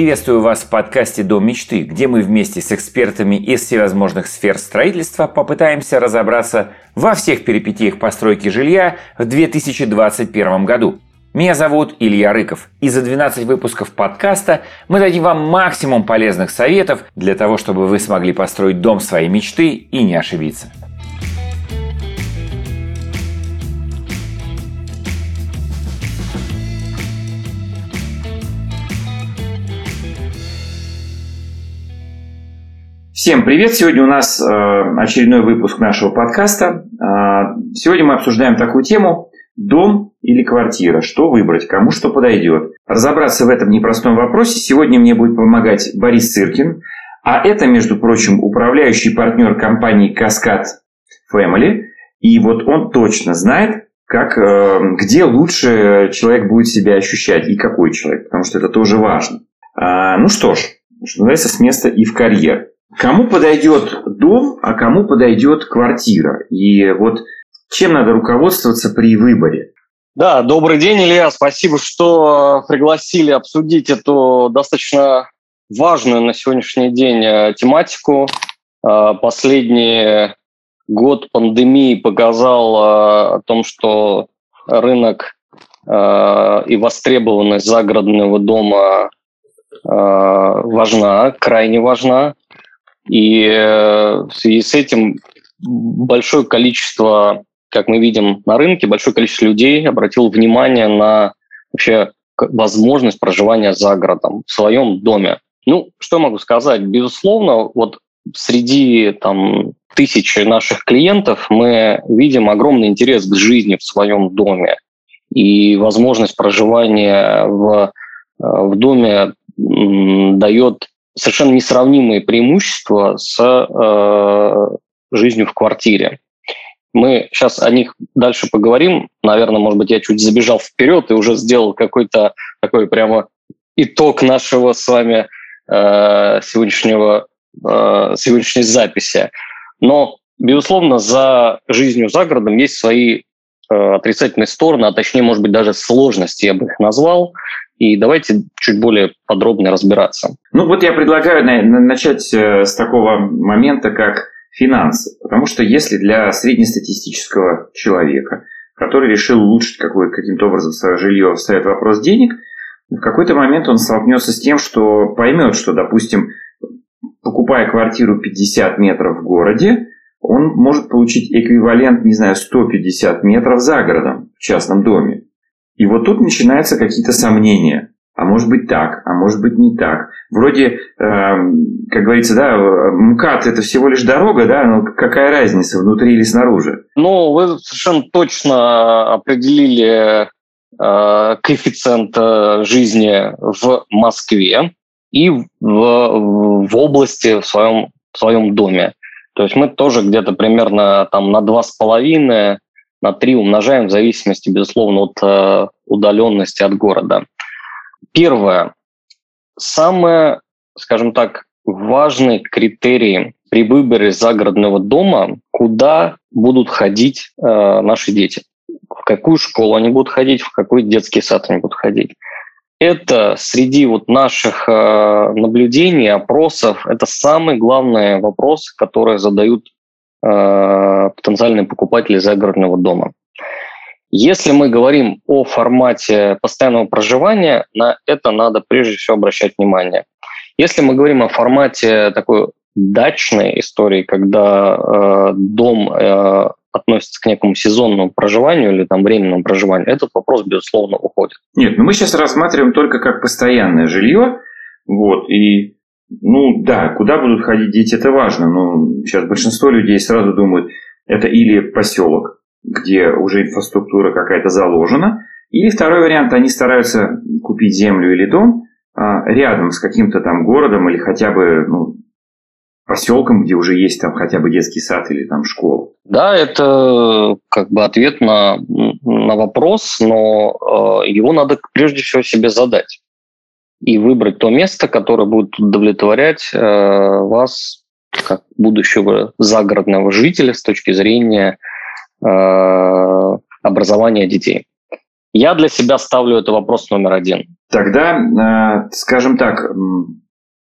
Приветствую вас в подкасте «Дом мечты», где мы вместе с экспертами из всевозможных сфер строительства попытаемся разобраться во всех перипетиях постройки жилья в 2021 году. Меня зовут Илья Рыков, и за 12 выпусков подкаста мы дадим вам максимум полезных советов для того, чтобы вы смогли построить дом своей мечты и не ошибиться. Всем привет! Сегодня у нас э, очередной выпуск нашего подкаста. Э, сегодня мы обсуждаем такую тему «Дом или квартира? Что выбрать? Кому что подойдет?» Разобраться в этом непростом вопросе сегодня мне будет помогать Борис Циркин, а это, между прочим, управляющий партнер компании «Каскад Family». И вот он точно знает, как, э, где лучше человек будет себя ощущать и какой человек, потому что это тоже важно. Ну что ж, что называется, с места и в карьер. Кому подойдет дом, а кому подойдет квартира? И вот чем надо руководствоваться при выборе? Да, добрый день, Илья. Спасибо, что пригласили обсудить эту достаточно важную на сегодняшний день э, тематику. Э, последний год пандемии показал э, о том, что рынок и востребованность загородного дома важна, крайне важна. И э, в связи с этим большое количество, как мы видим на рынке, большое количество людей обратило внимание на вообще возможность проживания за городом, в своем доме. Ну, что могу сказать? Безусловно, вот среди там, тысячи наших клиентов мы видим огромный интерес к жизни в своем доме. И возможность проживания в, э, в доме дает совершенно несравнимые преимущества с э, жизнью в квартире. Мы сейчас о них дальше поговорим. Наверное, может быть, я чуть забежал вперед и уже сделал какой-то такой прямо итог нашего с вами э, сегодняшнего, э, сегодняшней записи. Но, безусловно, за жизнью за городом есть свои отрицательные стороны, а точнее, может быть, даже сложности, я бы их назвал. И давайте чуть более подробно разбираться. Ну вот я предлагаю начать э, с такого момента, как финансы. Потому что если для среднестатистического человека, который решил улучшить каким-то образом свое жилье, встает вопрос денег, в какой-то момент он столкнется с тем, что поймет, что, допустим, покупая квартиру 50 метров в городе, он может получить эквивалент, не знаю, 150 метров за городом в частном доме. И вот тут начинаются какие-то сомнения. А может быть так, а может быть не так. Вроде, э, как говорится, да, МКАД это всего лишь дорога, да, но какая разница, внутри или снаружи? Ну, вы совершенно точно определили э, коэффициент э, жизни в Москве и в, в области в своем, в своем доме. То есть мы тоже где-то примерно там на два с половиной на 3 умножаем в зависимости, безусловно, от э, удаленности от города. Первое. Самое, скажем так, важный критерий при выборе загородного дома, куда будут ходить э, наши дети, в какую школу они будут ходить, в какой детский сад они будут ходить. Это среди вот наших э, наблюдений, опросов, это самый главный вопрос, который задают Э, потенциальные покупатели загородного дома. Если мы говорим о формате постоянного проживания, на это надо прежде всего обращать внимание. Если мы говорим о формате такой дачной истории, когда э, дом э, относится к некому сезонному проживанию или там временному проживанию, этот вопрос, безусловно, уходит. Нет, но мы сейчас рассматриваем только как постоянное жилье, вот, и ну да, куда будут ходить дети, это важно. Но сейчас большинство людей сразу думают, это или поселок, где уже инфраструктура какая-то заложена, или второй вариант, они стараются купить землю или дом а, рядом с каким-то там городом или хотя бы ну, поселком, где уже есть там хотя бы детский сад или там школа. Да, это как бы ответ на, на вопрос, но э, его надо прежде всего себе задать и выбрать то место, которое будет удовлетворять э, вас как будущего загородного жителя с точки зрения э, образования детей. Я для себя ставлю это вопрос номер один. Тогда, скажем так,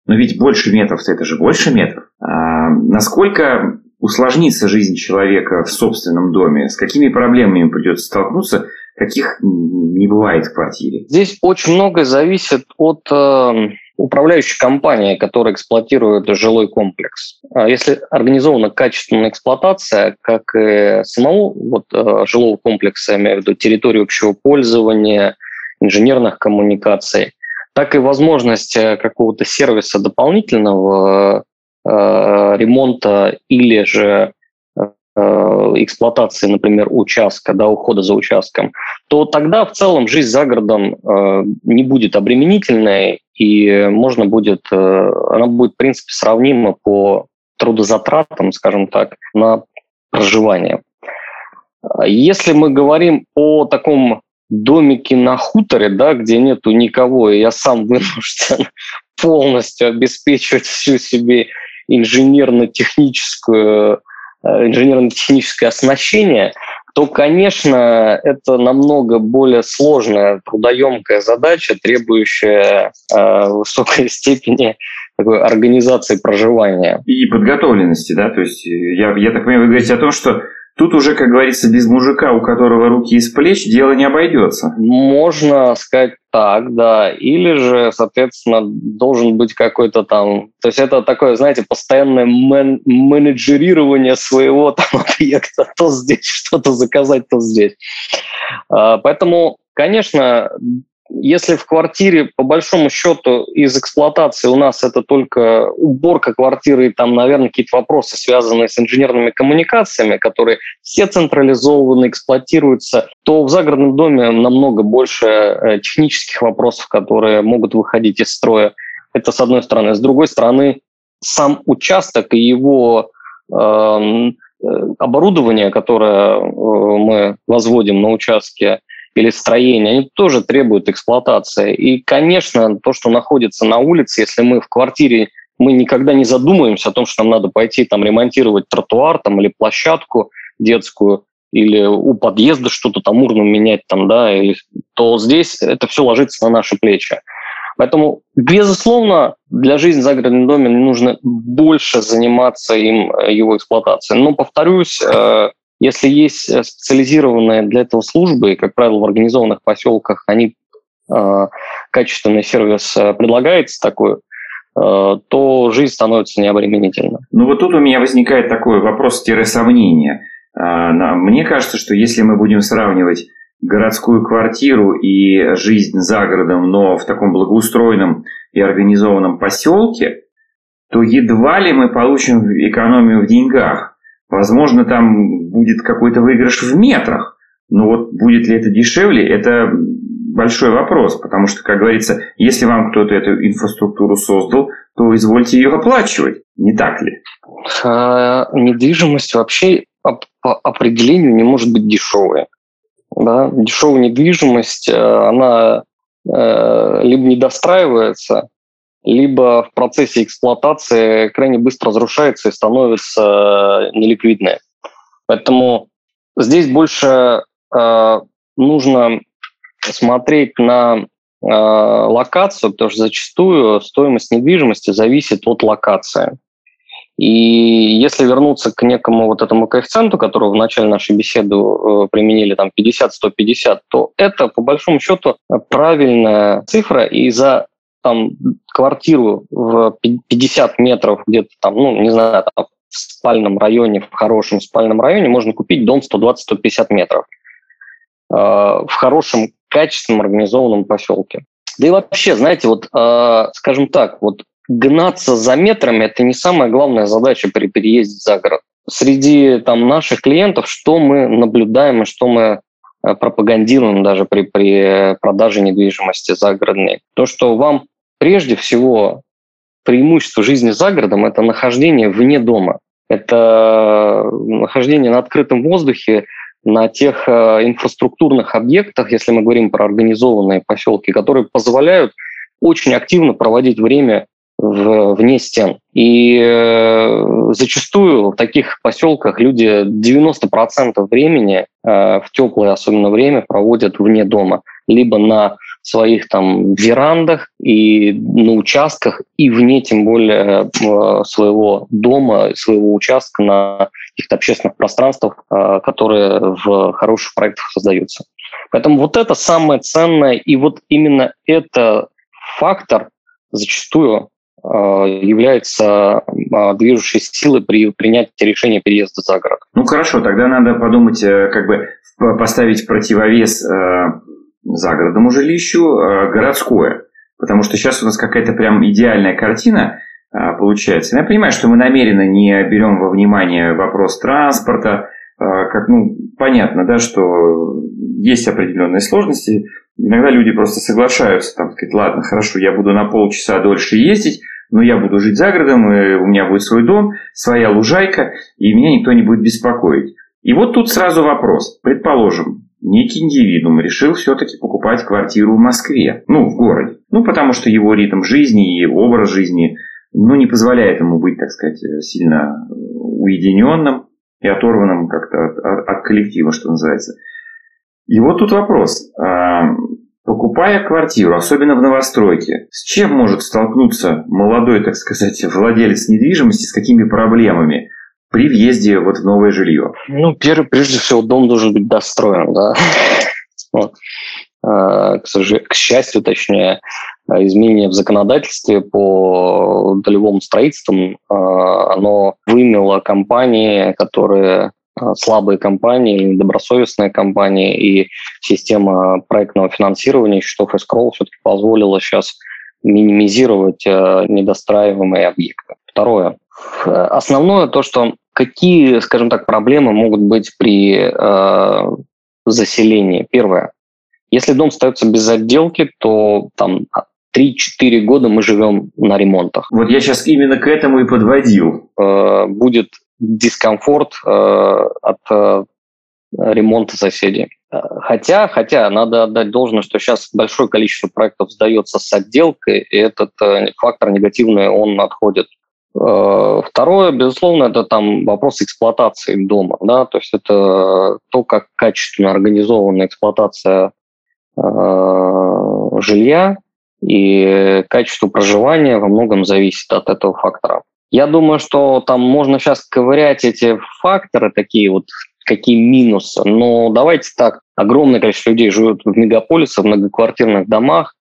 но ведь больше метров это же больше метров. А насколько усложнится жизнь человека в собственном доме? С какими проблемами придется столкнуться, каких не бывает в квартире? Здесь очень многое зависит от э, управляющей компании, которая эксплуатирует жилой комплекс. А если организована качественная эксплуатация, как и самого вот, э, жилого комплекса, я имею в виду территорию общего пользования, инженерных коммуникаций, так и возможность э, какого-то сервиса дополнительного э, ремонта или же э, эксплуатации, например, участка, да, ухода за участком, то тогда в целом жизнь за городом э, не будет обременительной, и можно будет, э, она будет, в принципе, сравнима по трудозатратам, скажем так, на проживание. Если мы говорим о таком домики на хуторе, да, где нету никого, и я сам вынужден полностью обеспечивать всю себе инженерно-техническую э, инженерно-техническое оснащение, то, конечно, это намного более сложная, трудоемкая задача, требующая э, высокой степени такой организации проживания. И подготовленности, да? То есть я, я так понимаю, вы говорите о том, что Тут уже, как говорится, без мужика, у которого руки из плеч, дело не обойдется. Можно сказать так, да. Или же, соответственно, должен быть какой-то там... То есть это такое, знаете, постоянное мен- менеджерирование своего там объекта. То здесь что-то заказать, то здесь. А, поэтому, конечно, если в квартире, по большому счету, из эксплуатации у нас это только уборка квартиры и там, наверное, какие-то вопросы, связанные с инженерными коммуникациями, которые все централизованы, эксплуатируются, то в загородном доме намного больше э, технических вопросов, которые могут выходить из строя. Это с одной стороны. С другой стороны, сам участок и его эм, э, оборудование, которое э, мы возводим на участке, или строения, они тоже требуют эксплуатации. И, конечно, то, что находится на улице, если мы в квартире, мы никогда не задумываемся о том, что нам надо пойти там ремонтировать тротуар там, или площадку детскую, или у подъезда что-то там урну менять, там, да, или, то здесь это все ложится на наши плечи. Поэтому, безусловно, для жизни в загородном доме нужно больше заниматься им, э, его эксплуатацией. Но, повторюсь, э, если есть э, специализированные для этого службы, как правило, в организованных поселках, они э, качественный сервис э, предлагается такой, то жизнь становится необременительной. Ну вот тут у меня возникает такой вопрос-сомнение. Мне кажется, что если мы будем сравнивать городскую квартиру и жизнь за городом, но в таком благоустроенном и организованном поселке, то едва ли мы получим экономию в деньгах. Возможно, там будет какой-то выигрыш в метрах. Но вот будет ли это дешевле, это большой вопрос, потому что, как говорится, если вам кто-то эту инфраструктуру создал, то извольте ее оплачивать, не так ли? А, недвижимость вообще по определению не может быть дешевой. Да? Дешевая недвижимость, э, она э, либо не достраивается, либо в процессе эксплуатации крайне быстро разрушается и становится неликвидной. Поэтому здесь больше э, нужно смотреть на э, локацию, потому что зачастую стоимость недвижимости зависит от локации. И если вернуться к некому вот этому коэффициенту, которого в начале нашей беседы э, применили, там 50-150, то это, по большому счету, правильная цифра, и за там квартиру в 50 метров где-то там, ну, не знаю, там, в спальном районе, в хорошем спальном районе можно купить дом 120-150 метров э, в хорошем, качественном, организованном поселке. Да и вообще, знаете, вот, э, скажем так, вот гнаться за метрами – это не самая главная задача при переезде за город. Среди там, наших клиентов, что мы наблюдаем и что мы э, пропагандируем даже при, при продаже недвижимости загородной. То, что вам прежде всего преимущество жизни за городом – это нахождение вне дома. Это нахождение на открытом воздухе, на тех э, инфраструктурных объектах, если мы говорим про организованные поселки, которые позволяют очень активно проводить время в, вне стен. И э, зачастую в таких поселках люди 90% времени э, в теплое особенно время проводят вне дома, либо на своих там верандах и на участках, и вне тем более э, своего дома, своего участка на каких-то общественных пространствах, э, которые в хороших проектах создаются. Поэтому вот это самое ценное, и вот именно это фактор зачастую э, является движущей силой при принятии решения переезда за город. Ну хорошо, тогда надо подумать, как бы поставить противовес загородному жилищу э, городское. Потому что сейчас у нас какая-то прям идеальная картина э, получается. Я понимаю, что мы намеренно не берем во внимание вопрос транспорта, э, как, ну, понятно, да, что есть определенные сложности. Иногда люди просто соглашаются, там, сказать, ладно, хорошо, я буду на полчаса дольше ездить, но я буду жить за городом, у меня будет свой дом, своя лужайка, и меня никто не будет беспокоить. И вот тут сразу вопрос. Предположим, некий индивидуум решил все-таки покупать квартиру в Москве, ну, в городе. Ну, потому что его ритм жизни и образ жизни, ну, не позволяет ему быть, так сказать, сильно уединенным и оторванным как-то от, от, от коллектива, что называется. И вот тут вопрос. А, покупая квартиру, особенно в новостройке, с чем может столкнуться молодой, так сказать, владелец недвижимости, с какими проблемами? При въезде вот в новое жилье? Ну, прежде всего, дом должен быть достроен, да. А, к, к счастью, точнее, изменение в законодательстве по долевому строительству, а, оно вымело компании, которые а, слабые компании, добросовестные компании, и система проектного финансирования счетов escrow все-таки позволила сейчас минимизировать недостраиваемые объекты. Второе. Основное то, что какие, скажем так, проблемы могут быть при э, заселении. Первое. Если дом остается без отделки, то там 3-4 года мы живем на ремонтах. Вот я сейчас именно к этому и подводил. Э, будет дискомфорт э, от э, ремонта соседей. Хотя, хотя надо отдать должное, что сейчас большое количество проектов сдается с отделкой, и этот э, фактор негативный, он отходит Э, второе, безусловно, это там вопрос эксплуатации дома, да, то есть это то, как качественно организована эксплуатация э, жилья и качество проживания во многом зависит от этого фактора. Я думаю, что там можно сейчас ковырять эти факторы, такие вот какие минусы, но давайте так, огромное количество людей живет в мегаполисах, в многоквартирных домах,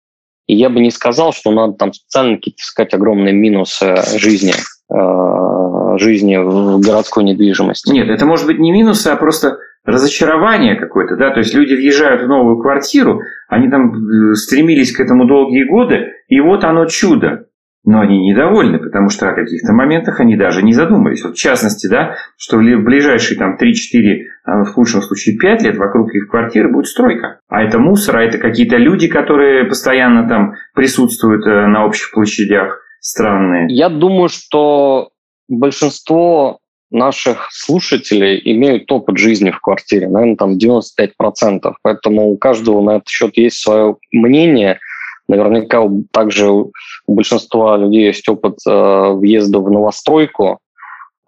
и я бы не сказал, что надо там специально какие-то искать огромные минусы жизни, э, жизни в городской недвижимости. Нет, это может быть не минусы, а просто разочарование какое-то, да, то есть люди въезжают в новую квартиру, они там э, стремились к этому долгие годы, и вот оно чудо. Но они недовольны, потому что о каких-то моментах они даже не задумались. Вот в частности, да, что в ближайшие там 3-4, а в худшем случае 5 лет вокруг их квартиры будет стройка. А это мусор, а это какие-то люди, которые постоянно там присутствуют э, на общих площадях странные. Я думаю, что большинство наших слушателей имеют опыт жизни в квартире, наверное, там 95%. Поэтому у каждого на этот счет есть свое мнение – Наверняка также у большинства людей есть опыт э, въезда в новостройку,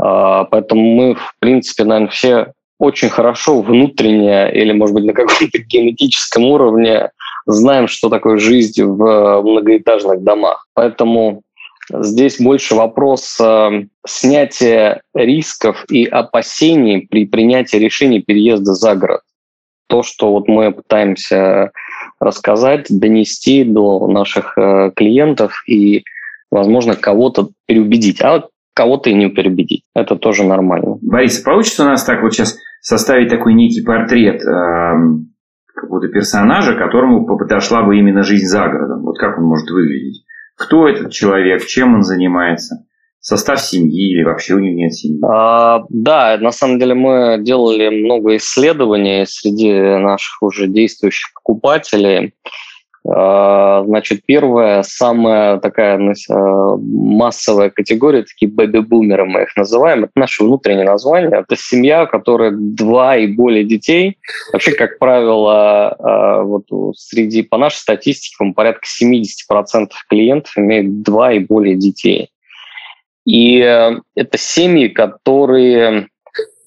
э, поэтому мы, в принципе, наверное, все очень хорошо внутренне или, может быть, на каком-то генетическом уровне знаем, что такое жизнь в многоэтажных домах. Поэтому здесь больше вопрос э, снятия рисков и опасений при принятии решения переезда за город. То, что вот мы пытаемся рассказать, донести до наших э, клиентов и, возможно, кого-то переубедить, а кого-то и не переубедить. Это тоже нормально. Борис, получится у нас так вот сейчас составить такой некий портрет э, какого-то персонажа, которому подошла бы именно жизнь за городом? Вот как он может выглядеть? Кто этот человек, чем он занимается? Состав семьи или вообще у него нет семьи? А, да, на самом деле мы делали много исследований среди наших уже действующих покупателей. А, значит, первая, самая такая а, массовая категория, такие бэби-бумеры мы их называем, это наше внутреннее название. Это семья, у которой два и более детей. Вообще, как правило, а, вот среди, по нашей статистике, порядка 70% клиентов имеют два и более детей. И э, это семьи, которые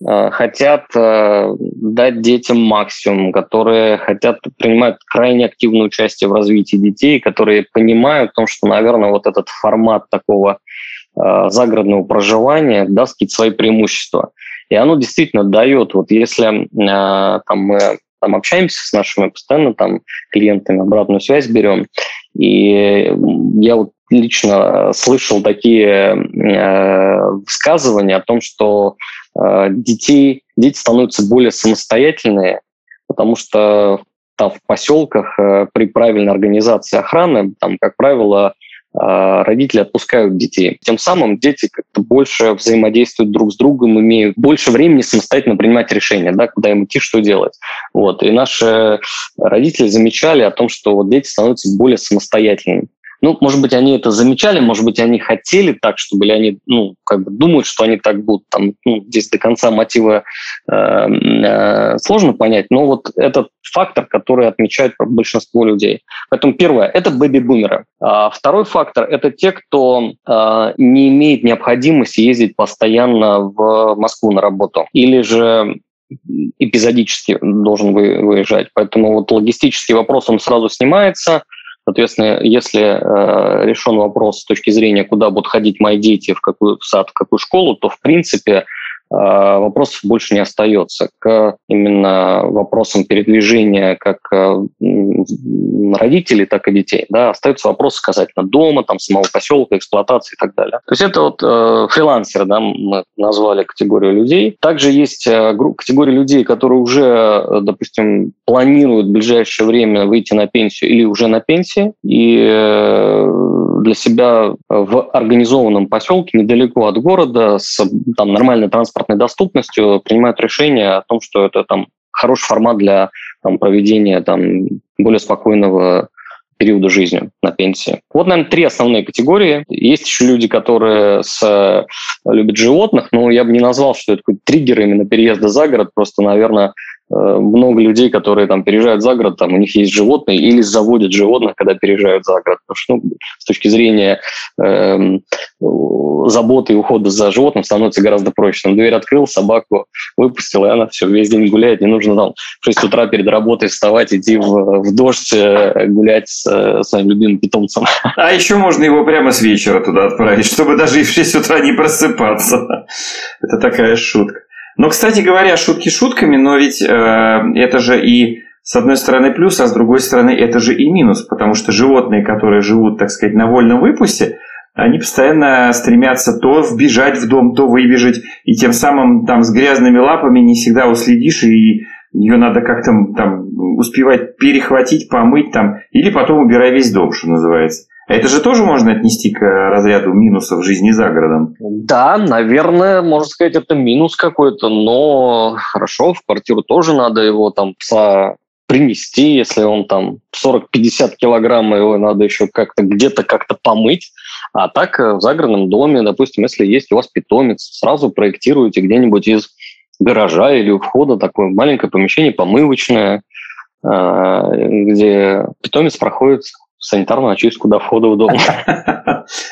э, хотят э, дать детям максимум, которые хотят принимать крайне активное участие в развитии детей, которые понимают о том, что, наверное, вот этот формат такого загородного проживания даст какие-то свои преимущества. И оно действительно дает, вот если там мы там общаемся с нашими постоянно там клиентами, обратную связь берем, и я вот лично слышал такие э, высказывания о том, что э, детей, дети становятся более самостоятельные, потому что там в поселках э, при правильной организации охраны, там, как правило, родители отпускают детей. Тем самым дети как-то больше взаимодействуют друг с другом, имеют больше времени самостоятельно принимать решения, да, куда им идти, что делать. Вот. И наши родители замечали о том, что вот дети становятся более самостоятельными. Ну, может быть, они это замечали, может быть, они хотели так, чтобы или они, ну, как бы думают, что они так будут. Там, ну, здесь до конца мотива э, э, сложно понять, но вот этот фактор, который отмечает большинство людей. Поэтому первое – это бэби-бумеры. А второй фактор – это те, кто э, не имеет необходимости ездить постоянно в Москву на работу. Или же эпизодически должен выезжать. Поэтому вот логистический вопрос, он сразу снимается – Соответственно, если э, решен вопрос с точки зрения, куда будут ходить мои дети, в какой сад, в какую школу, то, в принципе, вопросов больше не остается. К именно вопросам передвижения как э, родителей, так и детей, да, остаются вопросы касательно дома, там, самого поселка, эксплуатации и так далее. То есть это вот э, фрилансеры, да, мы назвали категорию людей. Также есть э, категория людей, которые уже, э, допустим, планируют в ближайшее время выйти на пенсию или уже на пенсии, и для себя в организованном поселке недалеко от города с там, нормальной транспортной доступностью принимают решение о том, что это там хороший формат для там, проведения там, более спокойного периода жизни на пенсии. Вот, наверное, три основные категории. Есть еще люди, которые с, любят животных, но я бы не назвал, что это какой-то триггер именно переезда за город. Просто, наверное, много людей, которые там переезжают за город, там у них есть животные или заводят животных, когда переезжают за город. Потому что ну, с точки зрения э, заботы и ухода за животным становится гораздо проще. Там дверь открыл, собаку выпустил, и она все, весь день гуляет. Не нужно там в 6 утра перед работой вставать, идти в, в дождь, э, гулять с э, своим любимым питомцем. А еще можно его прямо с вечера туда отправить, чтобы даже и в 6 утра не просыпаться. Это такая шутка. Но, кстати говоря, шутки шутками, но ведь э, это же и с одной стороны плюс, а с другой стороны это же и минус, потому что животные, которые живут, так сказать, на вольном выпусте, они постоянно стремятся то вбежать в дом, то выбежать, и тем самым там с грязными лапами не всегда уследишь, и ее надо как-то там успевать перехватить, помыть там, или потом убирай весь дом, что называется. Это же тоже можно отнести к разряду минусов жизни за городом. Да, наверное, можно сказать, это минус какой-то, но хорошо, в квартиру тоже надо его там пса принести, если он там 40-50 килограмм, его надо еще как-то где-то как-то помыть. А так э, в загородном доме, допустим, если есть у вас питомец, сразу проектируете где-нибудь из гаража или у входа такое маленькое помещение помывочное, э, где питомец проходит санитарную очистку до входа в дом.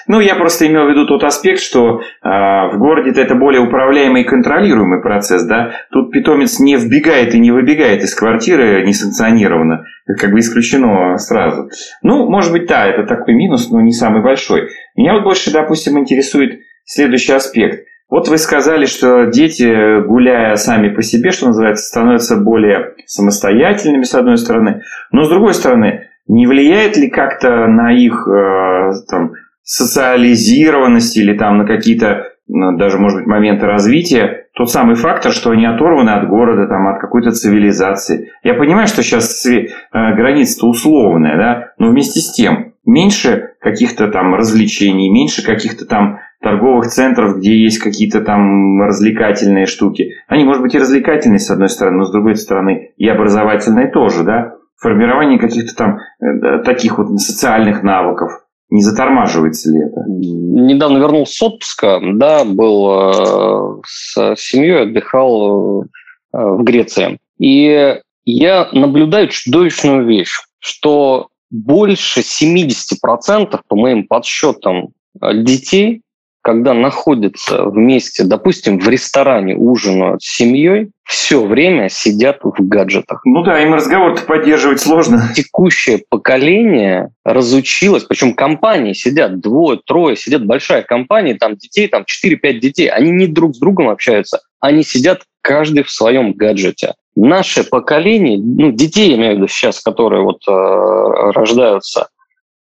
Ну, я просто имел в виду тот аспект, что э, в городе это более управляемый и контролируемый процесс, да. Тут питомец не вбегает и не выбегает из квартиры несанкционированно, это как бы исключено сразу. Ну, может быть, да, это такой минус, но не самый большой. Меня вот больше, допустим, интересует следующий аспект. Вот вы сказали, что дети, гуляя сами по себе, что называется, становятся более самостоятельными, с одной стороны, но с другой стороны, не влияет ли как-то на их э, там, социализированность или там на какие-то ну, даже, может быть, моменты развития, тот самый фактор, что они оторваны от города, там, от какой-то цивилизации. Я понимаю, что сейчас э, граница-то условная, да, но вместе с тем меньше каких-то там развлечений, меньше каких-то там торговых центров, где есть какие-то там развлекательные штуки. Они, может быть, и развлекательные, с одной стороны, но с другой стороны и образовательные тоже, да формирование каких-то там э, таких вот социальных навыков. Не затормаживается ли это? Недавно вернулся с отпуска, да, был э, с семьей, отдыхал э, в Греции. И я наблюдаю чудовищную вещь, что больше 70% по моим подсчетам детей когда находятся вместе, допустим, в ресторане ужинают с семьей, все время сидят в гаджетах. Ну да, им разговор-то поддерживать сложно. Текущее поколение разучилось, причем компании сидят, двое, трое, сидят большая компания, там детей, там 4-5 детей, они не друг с другом общаются, они сидят каждый в своем гаджете. Наше поколение, ну, детей, я имею в виду сейчас, которые вот э, рождаются,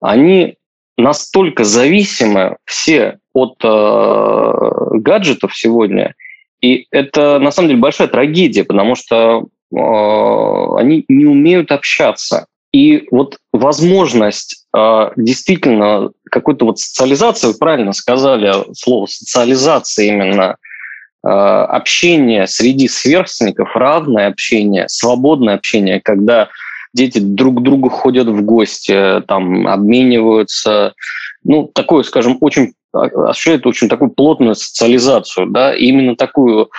они настолько зависимы все от э, гаджетов сегодня, и это на самом деле большая трагедия, потому что э, они не умеют общаться. И вот возможность э, действительно какой-то вот социализации, вы правильно сказали слово социализация именно, э, общение среди сверстников, равное общение, свободное общение, когда дети друг к другу ходят в гости, там, обмениваются. Ну, такое, скажем, очень осуществляет очень такую плотную социализацию, да, именно такую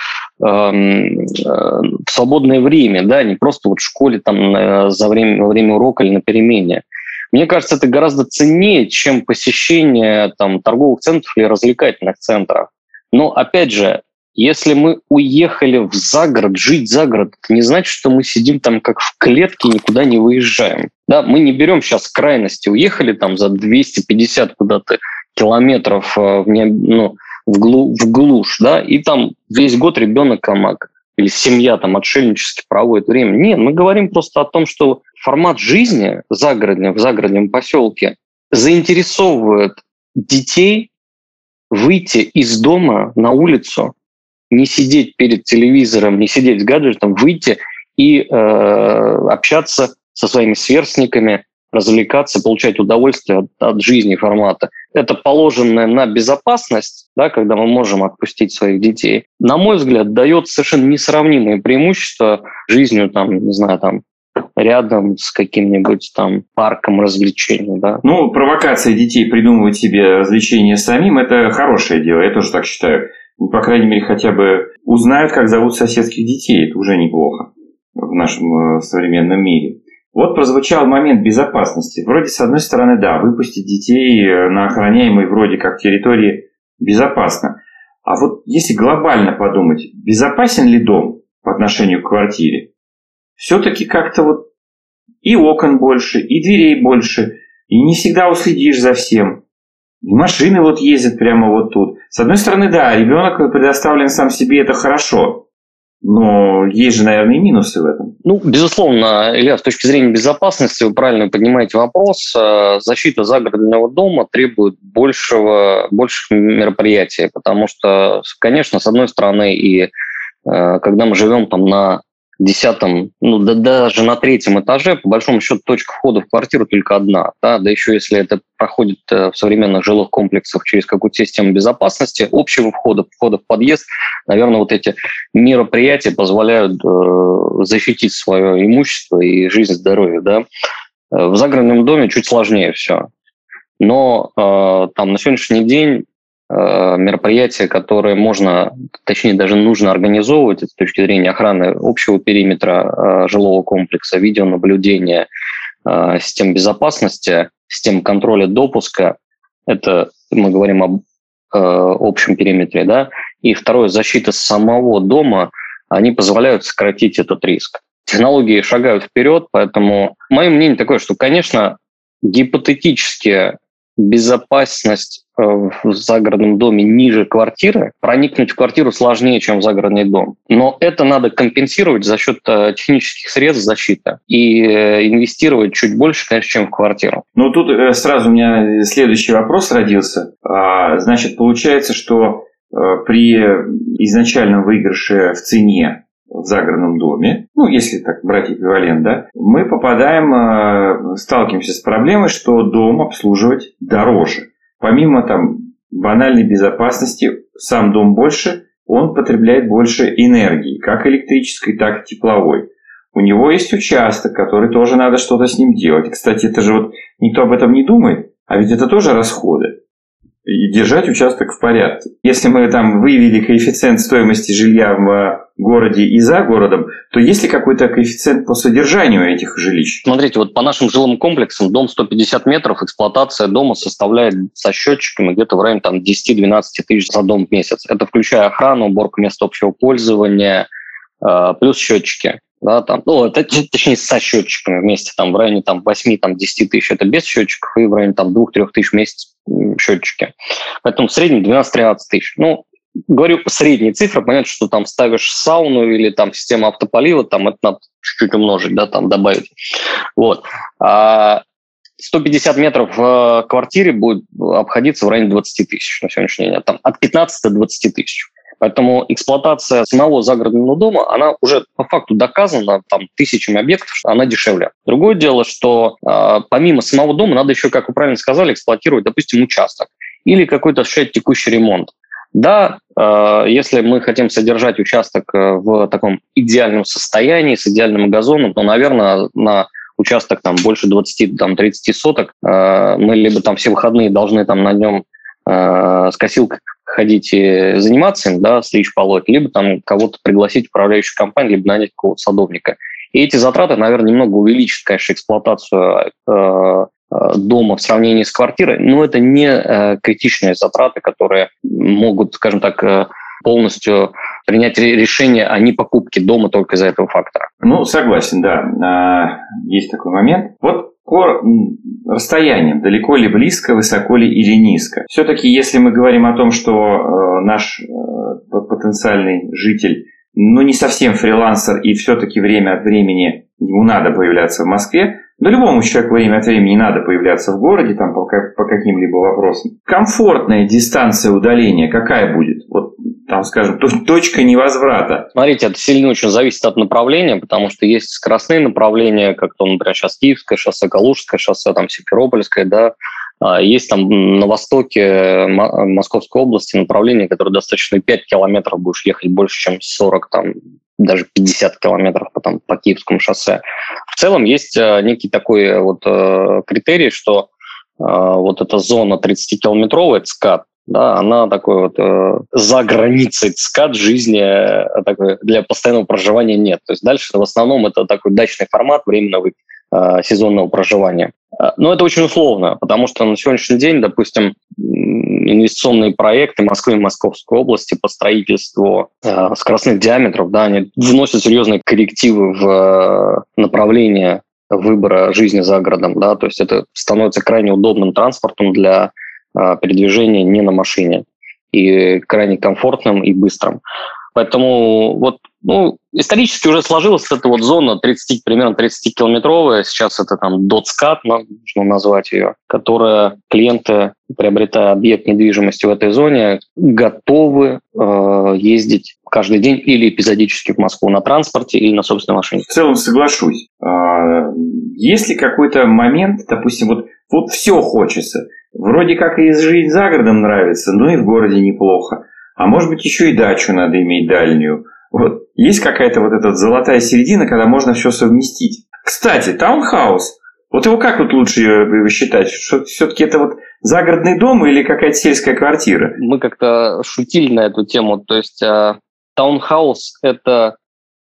эм, э, свободное время, да, не просто вот в школе там э, за время, во время урока или на перемене. Мне кажется, это гораздо ценнее, чем посещение там, торговых центров или развлекательных центров. Но, опять же, если мы уехали в загород, жить за город, это не значит, что мы сидим там как в клетке никуда не выезжаем. Да, мы не берем сейчас крайности. Уехали там за 250 куда-то километров э, в, не, ну, в, глу, в глушь, да, и там весь год ребенок там, или семья там отшельнически проводит время. Нет, мы говорим просто о том, что формат жизни в загородном, в загородном поселке заинтересовывает детей выйти из дома на улицу не сидеть перед телевизором, не сидеть с гаджетом, выйти и э, общаться со своими сверстниками, развлекаться, получать удовольствие от, от жизни формата. Это положенное на безопасность, да, когда мы можем отпустить своих детей, на мой взгляд, дает совершенно несравнимые преимущества жизнью, там, не знаю, там, рядом с каким-нибудь там парком развлечений, да. Ну, провокация детей придумывать себе развлечения самим – это хорошее дело, я тоже так считаю ну, по крайней мере, хотя бы узнают, как зовут соседских детей. Это уже неплохо в нашем э, современном мире. Вот прозвучал момент безопасности. Вроде, с одной стороны, да, выпустить детей э, на охраняемой вроде как территории безопасно. А вот если глобально подумать, безопасен ли дом по отношению к квартире? Все-таки как-то вот и окон больше, и дверей больше, и не всегда уследишь за всем. И машины вот ездят прямо вот тут. С одной стороны, да, ребенок предоставлен сам себе, это хорошо. Но есть же, наверное, и минусы в этом. Ну, безусловно, Илья, с точки зрения безопасности, вы правильно поднимаете вопрос. Э, защита загородного дома требует большего, больших мероприятий, потому что, конечно, с одной стороны, и э, когда мы живем там на десятом, ну да, даже на третьем этаже, по большому счету, точка входа в квартиру только одна. Да, да еще если это проходит э, в современных жилых комплексах через какую-то систему безопасности, общего входа, входа в подъезд, наверное, вот эти мероприятия позволяют э, защитить свое имущество и жизнь, здоровье. Да. Э, в загородном доме чуть сложнее все. Но э, там на сегодняшний день мероприятия, которые можно, точнее даже нужно организовывать с точки зрения охраны общего периметра э, жилого комплекса, видеонаблюдения, э, систем безопасности, систем контроля допуска. Это мы говорим об общем периметре, да. И второе, защита самого дома, они позволяют сократить этот риск. Технологии шагают вперед, поэтому мое мнение такое, что, конечно, гипотетически безопасность э, в загородном доме ниже квартиры, проникнуть в квартиру сложнее, чем в загородный дом. Но это надо компенсировать за счет э, технических средств защиты и э, инвестировать чуть больше, конечно, чем в квартиру. Ну, тут сразу у меня следующий вопрос родился. А, значит, получается, что при изначальном выигрыше в цене в загородном доме, ну, если так брать эквивалент, да, мы попадаем, э, сталкиваемся с проблемой, что дом обслуживать дороже. Помимо там банальной безопасности, сам дом больше, он потребляет больше энергии, как электрической, так и тепловой. У него есть участок, который тоже надо что-то с ним делать. Кстати, это же вот никто об этом не думает, а ведь это тоже расходы. И держать участок в порядке. Если мы там выявили коэффициент стоимости жилья в городе и за городом, то есть ли какой-то коэффициент по содержанию этих жилищ? Смотрите, вот по нашим жилым комплексам дом 150 метров, эксплуатация дома составляет со счетчиками где-то в районе там, 10-12 тысяч за дом в месяц. Это включая охрану, уборку мест общего пользования, э, плюс счетчики да, там, ну, это, точнее, со счетчиками вместе, там, в районе там, 8-10 там, тысяч, это без счетчиков, и в районе там 2-3 тысяч в месяц счетчики. Поэтому в среднем 12-13 тысяч. Ну, говорю средние цифры, понятно, что там ставишь сауну или там систему автополива, там это надо чуть-чуть умножить, да, там добавить. Вот. А 150 метров в квартире будет обходиться в районе 20 тысяч на сегодняшний день, там от 15 до 20 тысяч. Поэтому эксплуатация самого загородного дома, она уже по факту доказана там, тысячами объектов, что она дешевле. Другое дело, что э, помимо самого дома надо еще, как вы правильно сказали, эксплуатировать, допустим, участок или какой-то осуществлять текущий ремонт. Да, э, если мы хотим содержать участок э, в таком идеальном состоянии, с идеальным газоном, то, наверное, на участок там больше 20-30 соток э, мы либо там все выходные должны там на нем э, с косилкой ходить и заниматься им, да, стричь, полоть, либо там кого-то пригласить управляющую компанию, либо нанять какого-то садовника. И эти затраты, наверное, немного увеличат, конечно, эксплуатацию э, э дома в сравнении с квартирой, но это не э, критичные затраты, которые могут, скажем так, полностью принять решение о непокупке дома только из-за этого фактора. Ну, согласен, да. А, есть такой момент. Вот по расстояниям, далеко ли близко, высоко ли или низко. Все-таки, если мы говорим о том, что э, наш э, потенциальный житель, ну, не совсем фрилансер, и все-таки время от времени ему надо появляться в Москве, да любому человеку время от времени надо появляться в городе там, по каким-либо вопросам. Комфортная дистанция удаления какая будет? Вот там, скажем, точка невозврата. Смотрите, это сильно очень зависит от направления, потому что есть скоростные направления, как то, например, сейчас Киевское шоссе, Калужское шоссе, там Симферопольское, да, а есть там на востоке Московской области направление, которое достаточно 5 километров будешь ехать больше, чем 40, там, даже 50 километров по, там, по Киевскому шоссе. В целом есть э, некий такой э, вот э, критерий, что вот эта зона 30-километровая, ЦКАД, да, она такой вот э, за границей скат жизни э, такой, для постоянного проживания нет. То есть дальше в основном это такой дачный формат временного э, сезонного проживания. Э, но это очень условно, потому что на сегодняшний день, допустим, инвестиционные проекты Москвы и Московской области по строительству э, скоростных диаметров, да, они вносят серьезные коррективы в э, направление выбора жизни за городом, да, то есть это становится крайне удобным транспортом для передвижение не на машине и крайне комфортным и быстрым. Поэтому вот, ну, исторически уже сложилась эта вот зона 30, примерно 30-километровая, сейчас это там дотскат, нужно назвать ее, которая клиенты, приобретая объект недвижимости в этой зоне, готовы э, ездить каждый день или эпизодически в Москву на транспорте или на собственной машине. В целом соглашусь. А, есть ли какой-то момент, допустим, вот, вот все хочется – Вроде как и жить за городом нравится, но и в городе неплохо. А может быть еще и дачу надо иметь дальнюю. Вот есть какая-то вот эта золотая середина, когда можно все совместить. Кстати, таунхаус. Вот его как вот лучше считать? Что все-таки это вот загородный дом или какая-то сельская квартира? Мы как-то шутили на эту тему. То есть э, таунхаус это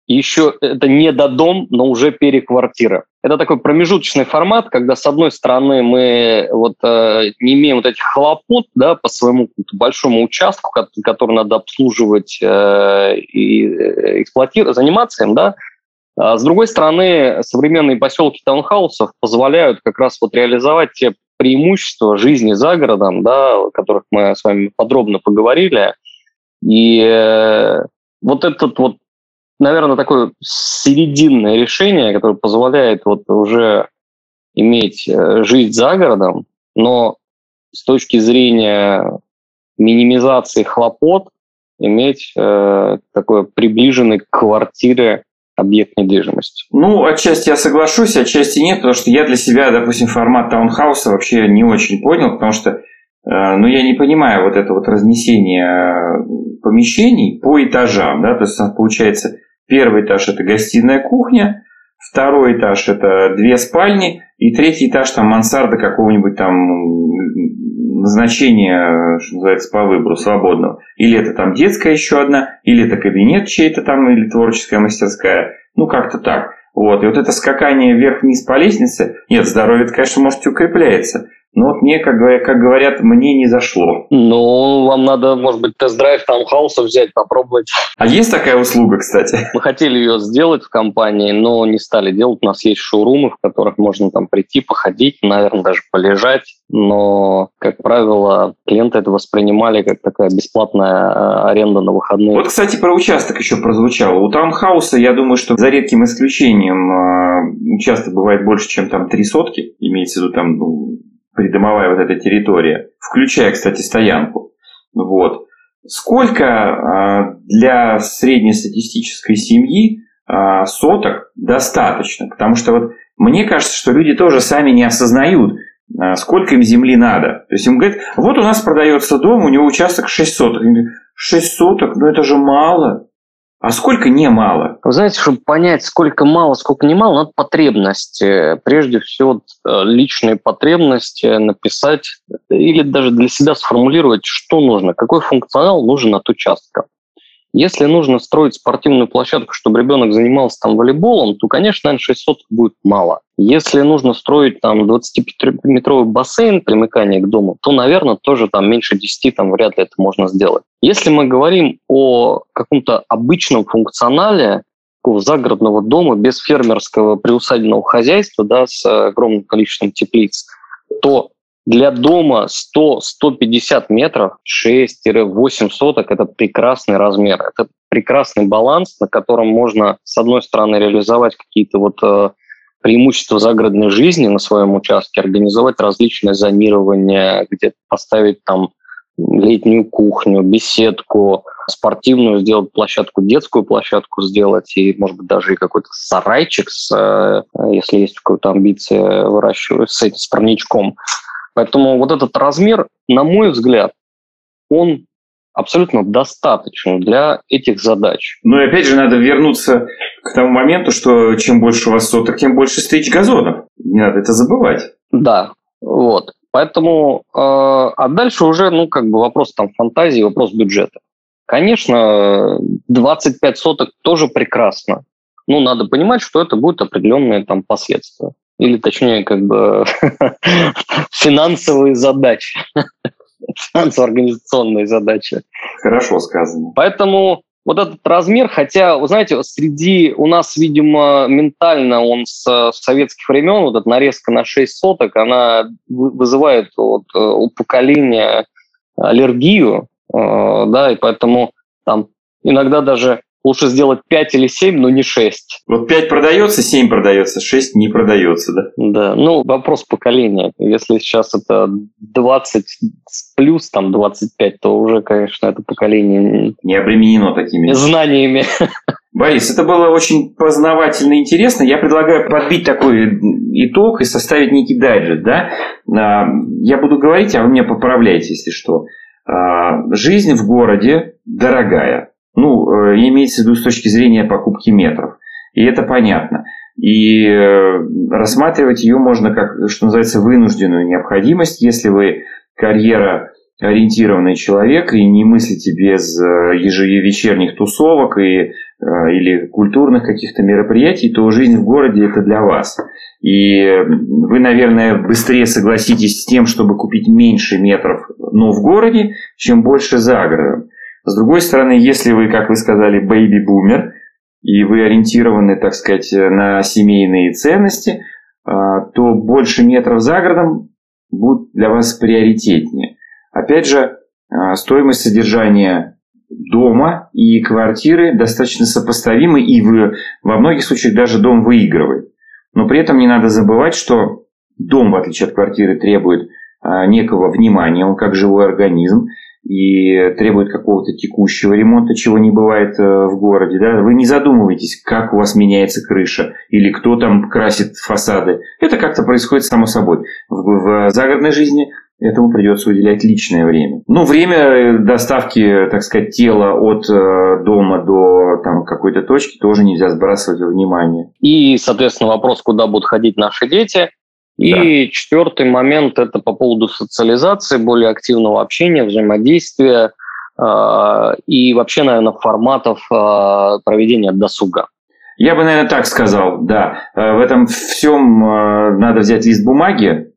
еще это не до дом, но уже переквартира. Это такой промежуточный формат, когда с одной стороны мы вот э, не имеем вот этих хлопот, да, по своему большому участку, который надо обслуживать э, и э, эксплуатировать, заниматься им, да. А с другой стороны, современные поселки таунхаусов позволяют как раз вот реализовать те преимущества жизни за городом, да, о которых мы с вами подробно поговорили. И э, вот этот вот наверное, такое серединное решение, которое позволяет вот уже иметь э, жизнь за городом, но с точки зрения минимизации хлопот иметь э, такой приближенный к квартире объект недвижимости. Ну, отчасти я соглашусь, отчасти нет, потому что я для себя, допустим, формат таунхауса вообще не очень понял, потому что э, ну, я не понимаю вот это вот разнесение э, помещений по этажам, да, то есть получается Первый этаж – это гостиная кухня, второй этаж – это две спальни, и третий этаж – там мансарда какого-нибудь там назначения, что называется, по выбору свободного. Или это там детская еще одна, или это кабинет чей-то там, или творческая мастерская. Ну, как-то так. Вот. И вот это скакание вверх-вниз по лестнице, нет, здоровье, конечно, может, укрепляется. Но вот мне, как, как говорят, мне не зашло. Ну, вам надо, может быть, тест-драйв таунхауса взять, попробовать. А есть такая услуга, кстати? Мы хотели ее сделать в компании, но не стали делать. У нас есть шоурумы, в которых можно там прийти, походить, наверное, даже полежать. Но, как правило, клиенты это воспринимали как такая бесплатная э, аренда на выходные. Вот, кстати, про участок еще прозвучало. У таунхауса, я думаю, что за редким исключением э, участок бывает больше, чем там три сотки. Имеется в виду там ну, придомовая вот эта территория, включая, кстати, стоянку. Вот. Сколько а, для среднестатистической семьи а, соток достаточно? Потому что вот мне кажется, что люди тоже сами не осознают, а, сколько им земли надо. То есть им говорят, вот у нас продается дом, у него участок 6 соток. 6 соток, ну это же мало. А сколько немало? Вы знаете, чтобы понять, сколько мало, сколько немало, надо потребности. Прежде всего, э, личные потребности написать или даже для себя сформулировать, что нужно, какой функционал нужен от участка. Если нужно строить спортивную площадку, чтобы ребенок занимался там волейболом, то, конечно, наверное, 600 будет мало. Если нужно строить там 25-метровый бассейн примыкания к дому, то, наверное, тоже там меньше 10 там вряд ли это можно сделать. Если мы говорим о каком-то обычном функционале, загородного дома без фермерского приусадебного хозяйства, да, с огромным количеством теплиц, то для дома 100-150 метров 6-8 соток – это прекрасный размер. Это прекрасный баланс, на котором можно, с одной стороны, реализовать какие-то вот э, преимущества загородной жизни на своем участке, организовать различное зонирование, где поставить там летнюю кухню, беседку, спортивную сделать площадку, детскую площадку сделать, и, может быть, даже и какой-то сарайчик, с, э, если есть какая-то амбиция выращивать с с парничком. Поэтому вот этот размер, на мой взгляд, он абсолютно достаточен для этих задач. Но и опять же надо вернуться к тому моменту, что чем больше у вас соток, тем больше стричь газонов. Не надо это забывать. Да, вот. Поэтому, э, а дальше уже, ну, как бы вопрос там фантазии, вопрос бюджета. Конечно, 25 соток тоже прекрасно. Ну, надо понимать, что это будут определенные там последствия или точнее как бы финансовые задачи, финансово-организационные задачи. Хорошо сказано. Поэтому вот этот размер, хотя, вы знаете, среди у нас, видимо, ментально он с советских времен, вот эта нарезка на 6 соток, она вызывает вот, э, у поколения аллергию, э, да, и поэтому там иногда даже лучше сделать 5 или 7, но не 6. Вот 5 продается, 7 продается, 6 не продается, да? Да, ну вопрос поколения. Если сейчас это 20 плюс, там 25, то уже, конечно, это поколение... Не обременено такими... Знаниями. Борис, это было очень познавательно и интересно. Я предлагаю подбить такой итог и составить некий дайджест. Да? А, я буду говорить, а вы меня поправляете, если что. А, жизнь в городе дорогая ну, э, имеется в виду с точки зрения покупки метров. И это понятно. И э, рассматривать ее можно как, что называется, вынужденную необходимость, если вы карьера ориентированный человек и не мыслите без э, ежевечерних тусовок и, или культурных каких-то мероприятий, то жизнь в городе это для вас. И вы, наверное, быстрее согласитесь с тем, чтобы купить меньше метров, но в городе, чем больше за городом. С другой стороны, если вы, как вы сказали, бэйби-бумер, и вы ориентированы, так сказать, на семейные ценности, а, то больше метров за городом будет для вас приоритетнее. Опять же, а, стоимость содержания дома и квартиры достаточно сопоставимы, и вы, во многих случаях даже дом выигрывает. Но при этом не надо забывать, что дом, в отличие от квартиры, требует а, некого внимания, он как живой организм, и требует какого-то текущего ремонта, чего не бывает э, в городе, да, вы не задумываетесь, как у вас меняется крыша или кто там красит фасады. Это как-то происходит само собой. В, в загородной жизни этому придется уделять личное время. Ну, время э, доставки, так сказать, тела от э, дома до там, какой-то точки тоже нельзя сбрасывать внимание. И, соответственно, вопрос, куда будут ходить наши дети. И да. четвертый момент – это по поводу социализации, более активного общения, взаимодействия э, и вообще, наверное, форматов э, проведения досуга. Я бы, наверное, так сказал, да. Э, в этом всем надо взять лист бумаги,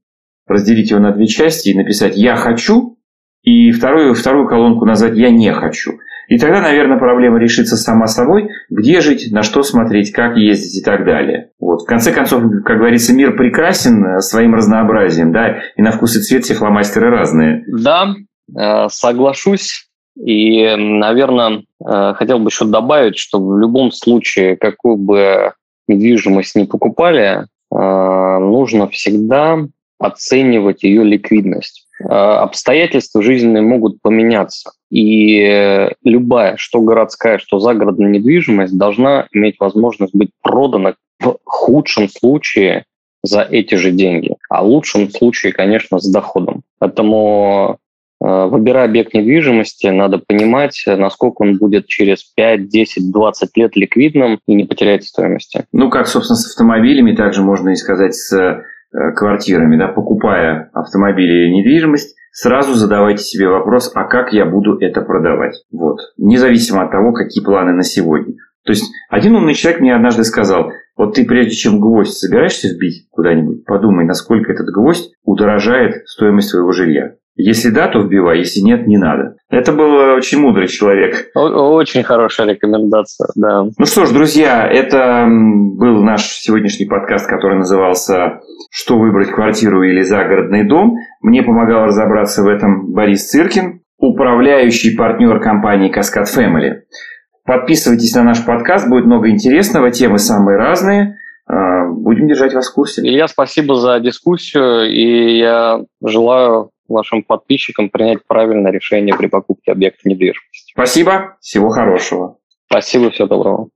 разделить его на две части и написать «я хочу», и вторую, вторую колонку назвать «я не хочу». И тогда, наверное, проблема решится сама собой, где жить, на что смотреть, как ездить и так далее. Вот. В конце концов, как говорится, мир прекрасен э, своим разнообразием, да, и на вкус и цвет все фломастеры разные. Да, э, соглашусь. И, наверное, э, хотел бы еще добавить, что в любом случае, какую бы недвижимость не покупали, нужно всегда оценивать ее ликвидность. Обстоятельства жизненные могут поменяться. И любая, что городская, что загородная недвижимость, должна иметь возможность быть продана в худшем случае за эти же деньги, а в лучшем случае, конечно, с доходом. Поэтому э, Выбирая объект недвижимости, надо понимать, насколько он будет через 5, 10, 20 лет ликвидным и не потеряет стоимости. Ну, как, собственно, с автомобилями, также можно и сказать с э, квартирами. Да? Покупая автомобили или недвижимость, сразу задавайте себе вопрос, а как я буду это продавать? Вот. Независимо от того, какие планы на сегодня. То есть один умный человек мне однажды сказал, вот ты прежде чем гвоздь собираешься сбить куда-нибудь, подумай, насколько этот гвоздь удорожает стоимость твоего жилья. Если да, то вбивай, если нет, не надо. Это был очень мудрый человек. Очень хорошая рекомендация, да. Ну что ж, друзья, это был наш сегодняшний подкаст, который назывался «Что выбрать, квартиру или загородный дом?». Мне помогал разобраться в этом Борис Циркин, управляющий партнер компании «Каскад Family. Подписывайтесь на наш подкаст, будет много интересного, темы самые разные. А, будем держать вас в курсе. Илья, спасибо за дискуссию, и я желаю вашим подписчикам принять правильное решение при покупке объекта недвижимости. Спасибо, всего хорошего. Спасибо, всего доброго.